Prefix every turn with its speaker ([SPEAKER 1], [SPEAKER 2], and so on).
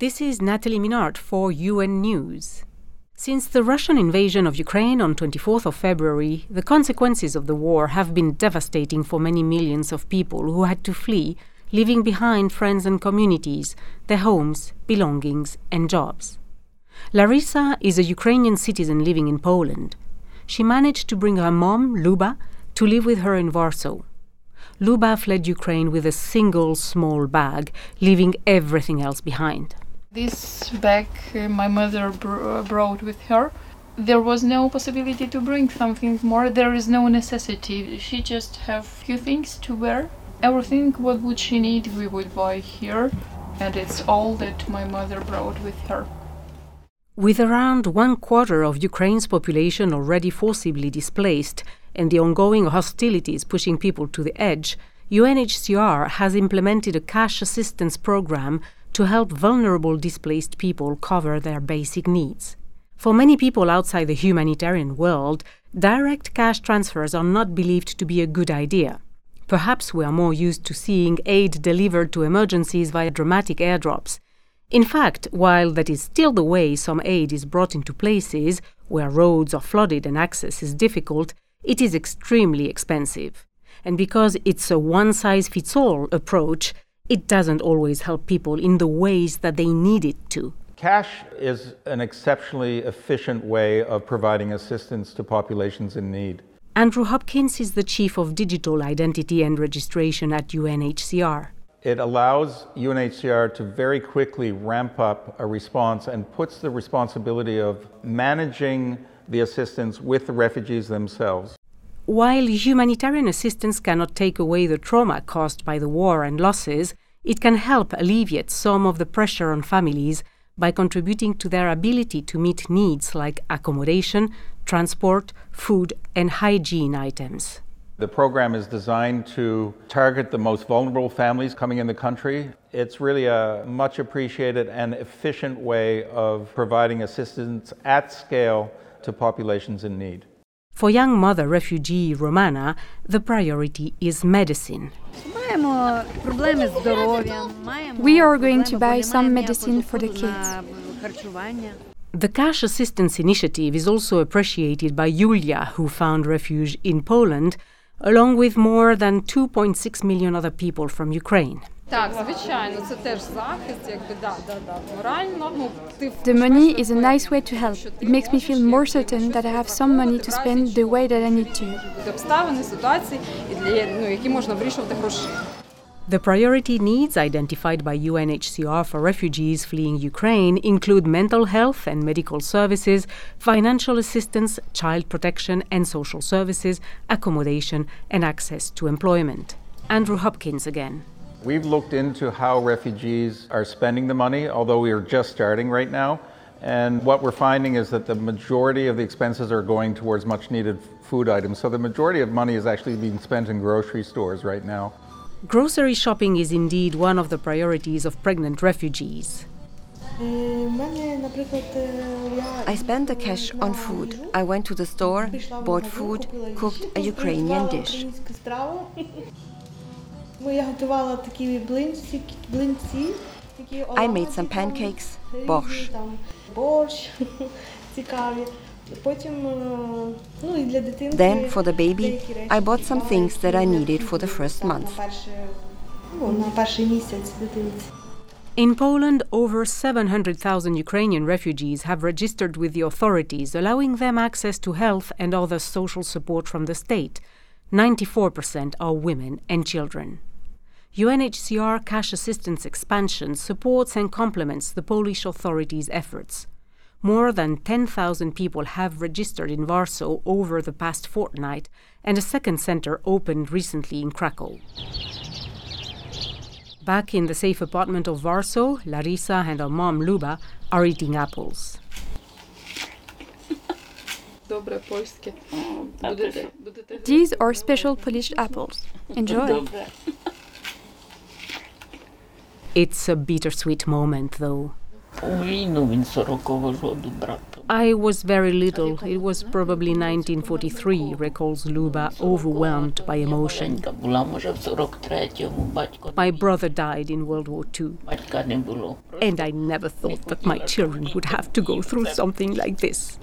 [SPEAKER 1] This is Natalie Minard for UN News. Since the Russian invasion of Ukraine on 24th of February, the consequences of the war have been devastating for many millions of people who had to flee, leaving behind friends and communities, their homes, belongings, and jobs. Larisa is a Ukrainian citizen living in Poland. She managed to bring her mom, Luba, to live with her in Warsaw. Luba fled Ukraine with a single small bag, leaving everything else behind.
[SPEAKER 2] This bag uh, my mother br- brought with her. There was no possibility to bring something more. There is no necessity. She just have few things to wear. Everything what would she need we would buy here, and it's all that my mother brought with her.
[SPEAKER 1] With around one quarter of Ukraine's population already forcibly displaced and the ongoing hostilities pushing people to the edge, UNHCR has implemented a cash assistance program to help vulnerable displaced people cover their basic needs. For many people outside the humanitarian world, direct cash transfers are not believed to be a good idea. Perhaps we are more used to seeing aid delivered to emergencies via dramatic airdrops. In fact, while that is still the way some aid is brought into places where roads are flooded and access is difficult, it is extremely expensive. And because it's a one size fits all approach, it doesn't always help people in the ways that they need it to.
[SPEAKER 3] Cash is an exceptionally efficient way of providing assistance to populations in need.
[SPEAKER 1] Andrew Hopkins is the Chief of Digital Identity and Registration at UNHCR.
[SPEAKER 3] It allows UNHCR to very quickly ramp up a response and puts the responsibility of managing the assistance with the refugees themselves.
[SPEAKER 1] While humanitarian assistance cannot take away the trauma caused by the war and losses, it can help alleviate some of the pressure on families by contributing to their ability to meet needs like accommodation, transport, food, and hygiene items.
[SPEAKER 3] The program is designed to target the most vulnerable families coming in the country. It's really a much appreciated and efficient way of providing assistance at scale to populations in need.
[SPEAKER 1] For young mother refugee Romana, the priority is medicine.
[SPEAKER 4] We are going to buy some medicine for the kids.
[SPEAKER 1] The Cash Assistance Initiative is also appreciated by Yulia, who found refuge in Poland, along with more than 2.6 million other people from Ukraine.
[SPEAKER 4] The money is a nice way to help. It makes me feel more certain that I have some money to spend the way that I need to.
[SPEAKER 1] The priority needs identified by UNHCR for refugees fleeing Ukraine include mental health and medical services, financial assistance, child protection and social services, accommodation, and access to employment. Andrew Hopkins again.
[SPEAKER 3] We've looked into how refugees are spending the money, although we are just starting right now. And what we're finding is that the majority of the expenses are going towards much needed food items. So the majority of money is actually being spent in grocery stores right now.
[SPEAKER 1] Grocery shopping is indeed one of the priorities of pregnant refugees.
[SPEAKER 5] I spent the cash on food. I went to the store, bought food, cooked a Ukrainian dish. I made some pancakes, borscht. Then, for the baby, I bought some things that I needed for the first month.
[SPEAKER 1] In Poland, over 700,000 Ukrainian refugees have registered with the authorities, allowing them access to health and other social support from the state. 94% are women and children. UNHCR cash assistance expansion supports and complements the Polish authorities' efforts. More than 10,000 people have registered in Warsaw over the past fortnight, and a second center opened recently in Krakow. Back in the safe apartment of Warsaw, Larisa and her mom Luba are eating apples.
[SPEAKER 4] These are special Polish apples. Enjoy.
[SPEAKER 1] It's a bittersweet moment, though. I was very little. It was probably 1943, recalls Luba, overwhelmed by emotion. My brother died in World War II. And I never thought that my children would have to go through something like this.